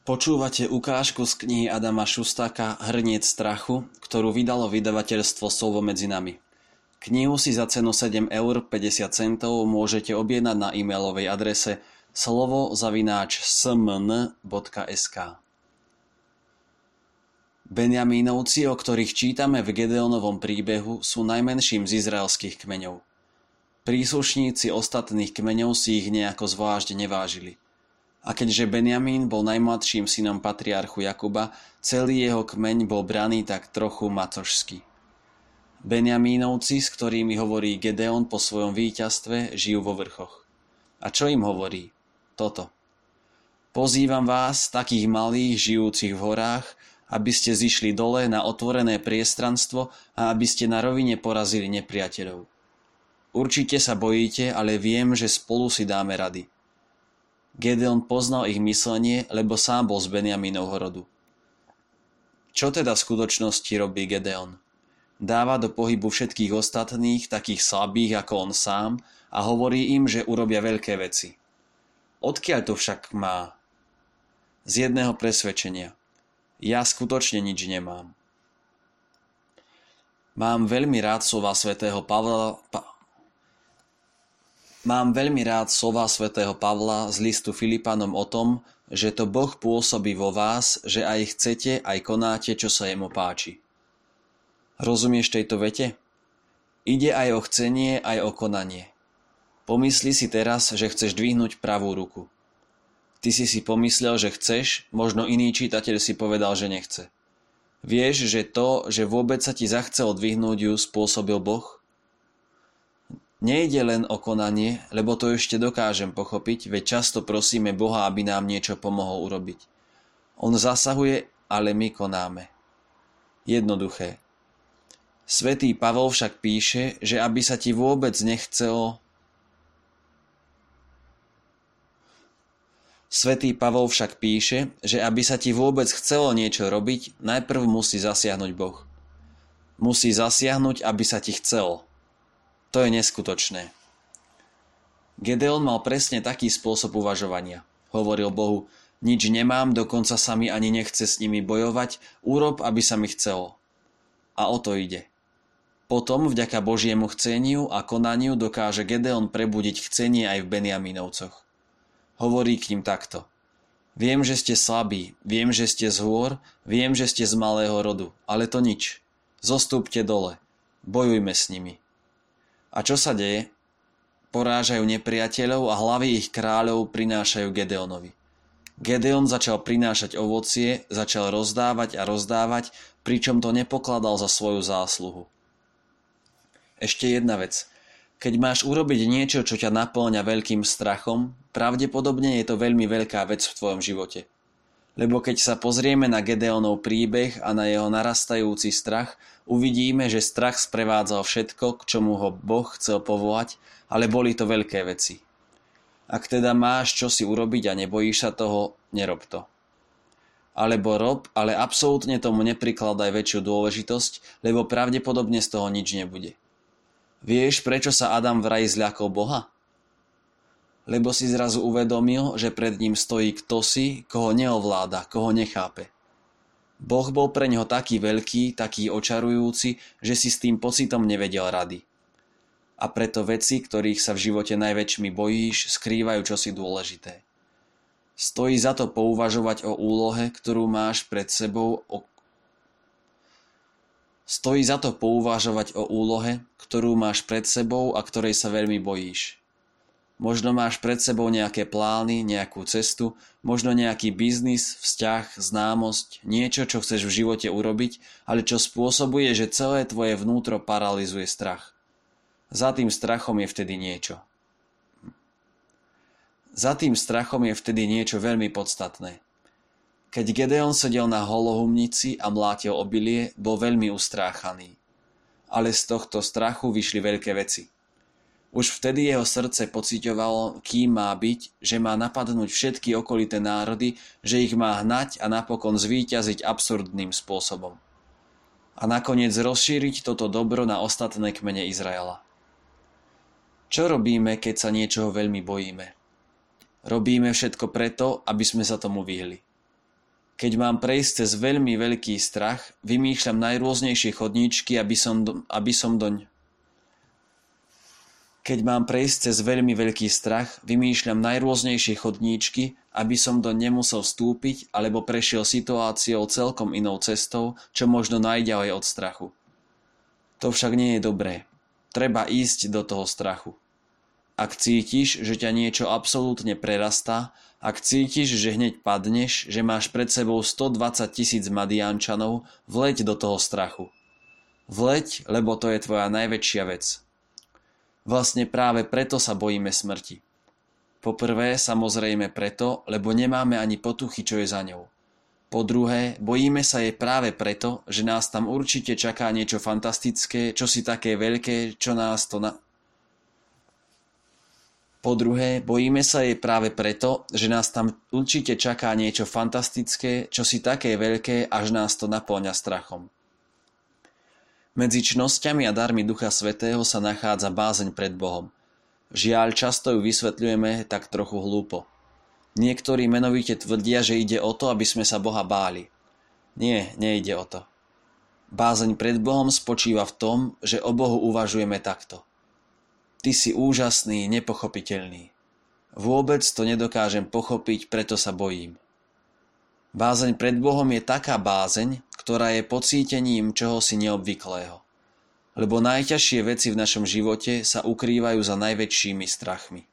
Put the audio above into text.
Počúvate ukážku z knihy Adama Šustáka Hrniec strachu, ktorú vydalo vydavateľstvo Slovo medzi nami. Knihu si za cenu 7 eur 50 centov môžete objednať na e-mailovej adrese slovo-smn.sk Benjamínovci, o ktorých čítame v Gedeonovom príbehu, sú najmenším z izraelských kmeňov. Príslušníci ostatných kmeňov si ich nejako zvlášť nevážili – a keďže Benjamín bol najmladším synom patriarchu Jakuba, celý jeho kmeň bol braný tak trochu macožsky. Benjamínovci, s ktorými hovorí Gedeon po svojom víťazstve, žijú vo vrchoch. A čo im hovorí? Toto. Pozývam vás, takých malých, žijúcich v horách, aby ste zišli dole na otvorené priestranstvo a aby ste na rovine porazili nepriateľov. Určite sa bojíte, ale viem, že spolu si dáme rady. Gedeon poznal ich myslenie, lebo sám bol z Benjaminovho rodu. Čo teda v skutočnosti robí Gedeon? Dáva do pohybu všetkých ostatných, takých slabých ako on sám, a hovorí im, že urobia veľké veci. Odkiaľ to však má? Z jedného presvedčenia. Ja skutočne nič nemám. Mám veľmi rád slova svätého Pavla, pa, Mám veľmi rád slova svätého Pavla z listu Filipanom o tom, že to Boh pôsobí vo vás, že aj chcete, aj konáte, čo sa jemu páči. Rozumieš tejto vete? Ide aj o chcenie, aj o konanie. Pomysli si teraz, že chceš dvihnúť pravú ruku. Ty si si pomyslel, že chceš, možno iný čitateľ si povedal, že nechce. Vieš, že to, že vôbec sa ti zachcel dvihnúť ju, spôsobil Boh? Nejde len o konanie, lebo to ešte dokážem pochopiť, veď často prosíme Boha, aby nám niečo pomohol urobiť. On zasahuje, ale my konáme. Jednoduché. Svetý Pavol však píše, že aby sa ti vôbec nechcelo Svetý Pavol však píše, že aby sa ti vôbec chcelo niečo robiť, najprv musí zasiahnuť Boh. Musí zasiahnuť, aby sa ti chcelo. To je neskutočné. Gedeon mal presne taký spôsob uvažovania. Hovoril Bohu, nič nemám, dokonca sa mi ani nechce s nimi bojovať, urob, aby sa mi chcelo. A o to ide. Potom, vďaka Božiemu chceniu a konaniu, dokáže Gedeon prebudiť chcenie aj v Benjaminovcoch. Hovorí k ním takto. Viem, že ste slabí, viem, že ste z hôr, viem, že ste z malého rodu, ale to nič. Zostúpte dole, bojujme s nimi. A čo sa deje? Porážajú nepriateľov a hlavy ich kráľov prinášajú Gedeonovi. Gedeon začal prinášať ovocie, začal rozdávať a rozdávať, pričom to nepokladal za svoju zásluhu. Ešte jedna vec. Keď máš urobiť niečo, čo ťa naplňa veľkým strachom, pravdepodobne je to veľmi veľká vec v tvojom živote. Lebo keď sa pozrieme na Gedeonov príbeh a na jeho narastajúci strach, uvidíme, že strach sprevádzal všetko, k čomu ho Boh chcel povolať, ale boli to veľké veci. Ak teda máš čo si urobiť a nebojíš sa toho, nerob to. Alebo rob, ale absolútne tomu neprikladaj väčšiu dôležitosť, lebo pravdepodobne z toho nič nebude. Vieš, prečo sa Adam v raji zľakol Boha? Lebo si zrazu uvedomil, že pred ním stojí kto si, koho neovláda, koho nechápe. Boh bol pre neho taký veľký, taký očarujúci, že si s tým pocitom nevedel rady. A preto veci, ktorých sa v živote najväčšmi bojíš, skrývajú čosi dôležité. Stojí za to pouvažovať o úlohe, ktorú máš pred sebou, o... Stojí za to pouvažovať o úlohe, ktorú máš pred sebou a ktorej sa veľmi bojíš. Možno máš pred sebou nejaké plány, nejakú cestu, možno nejaký biznis, vzťah, známosť, niečo, čo chceš v živote urobiť, ale čo spôsobuje, že celé tvoje vnútro paralizuje strach. Za tým strachom je vtedy niečo. Za tým strachom je vtedy niečo veľmi podstatné. Keď Gedeon sedel na holohumnici a mlátil obilie, bol veľmi ustráchaný. Ale z tohto strachu vyšli veľké veci – už vtedy jeho srdce pociťovalo, kým má byť, že má napadnúť všetky okolité národy, že ich má hnať a napokon zvíťaziť absurdným spôsobom. A nakoniec rozšíriť toto dobro na ostatné kmene Izraela. Čo robíme, keď sa niečoho veľmi bojíme? Robíme všetko preto, aby sme sa tomu vyhli. Keď mám prejsť cez veľmi veľký strach, vymýšľam najrôznejšie chodníčky, aby som, do, aby som doň. Keď mám prejsť cez veľmi veľký strach, vymýšľam najrôznejšie chodníčky, aby som do nemusel vstúpiť alebo prešiel situáciou celkom inou cestou, čo možno najďalej od strachu. To však nie je dobré. Treba ísť do toho strachu. Ak cítiš, že ťa niečo absolútne prerastá, ak cítiš, že hneď padneš, že máš pred sebou 120 tisíc Madiančanov, vleď do toho strachu. Vleď, lebo to je tvoja najväčšia vec. Vlastne práve preto sa bojíme smrti. Poprvé, samozrejme preto, lebo nemáme ani potuchy, čo je za ňou. Po druhé, bojíme sa jej práve preto, že nás tam určite čaká niečo fantastické, čo si také veľké, čo nás to na, po druhé, bojíme sa jej práve preto, že nás tam určite čaká niečo fantastické, čo si také veľké, až nás to naplňa strachom. Medzi čnosťami a darmi Ducha Svetého sa nachádza bázeň pred Bohom. Žiaľ, často ju vysvetľujeme tak trochu hlúpo. Niektorí menovite tvrdia, že ide o to, aby sme sa Boha báli. Nie, nejde o to. Bázeň pred Bohom spočíva v tom, že o Bohu uvažujeme takto – Ty si úžasný, nepochopiteľný. Vôbec to nedokážem pochopiť, preto sa bojím. Bázeň pred Bohom je taká bázeň, ktorá je pocítením čohosi neobvyklého. Lebo najťažšie veci v našom živote sa ukrývajú za najväčšími strachmi.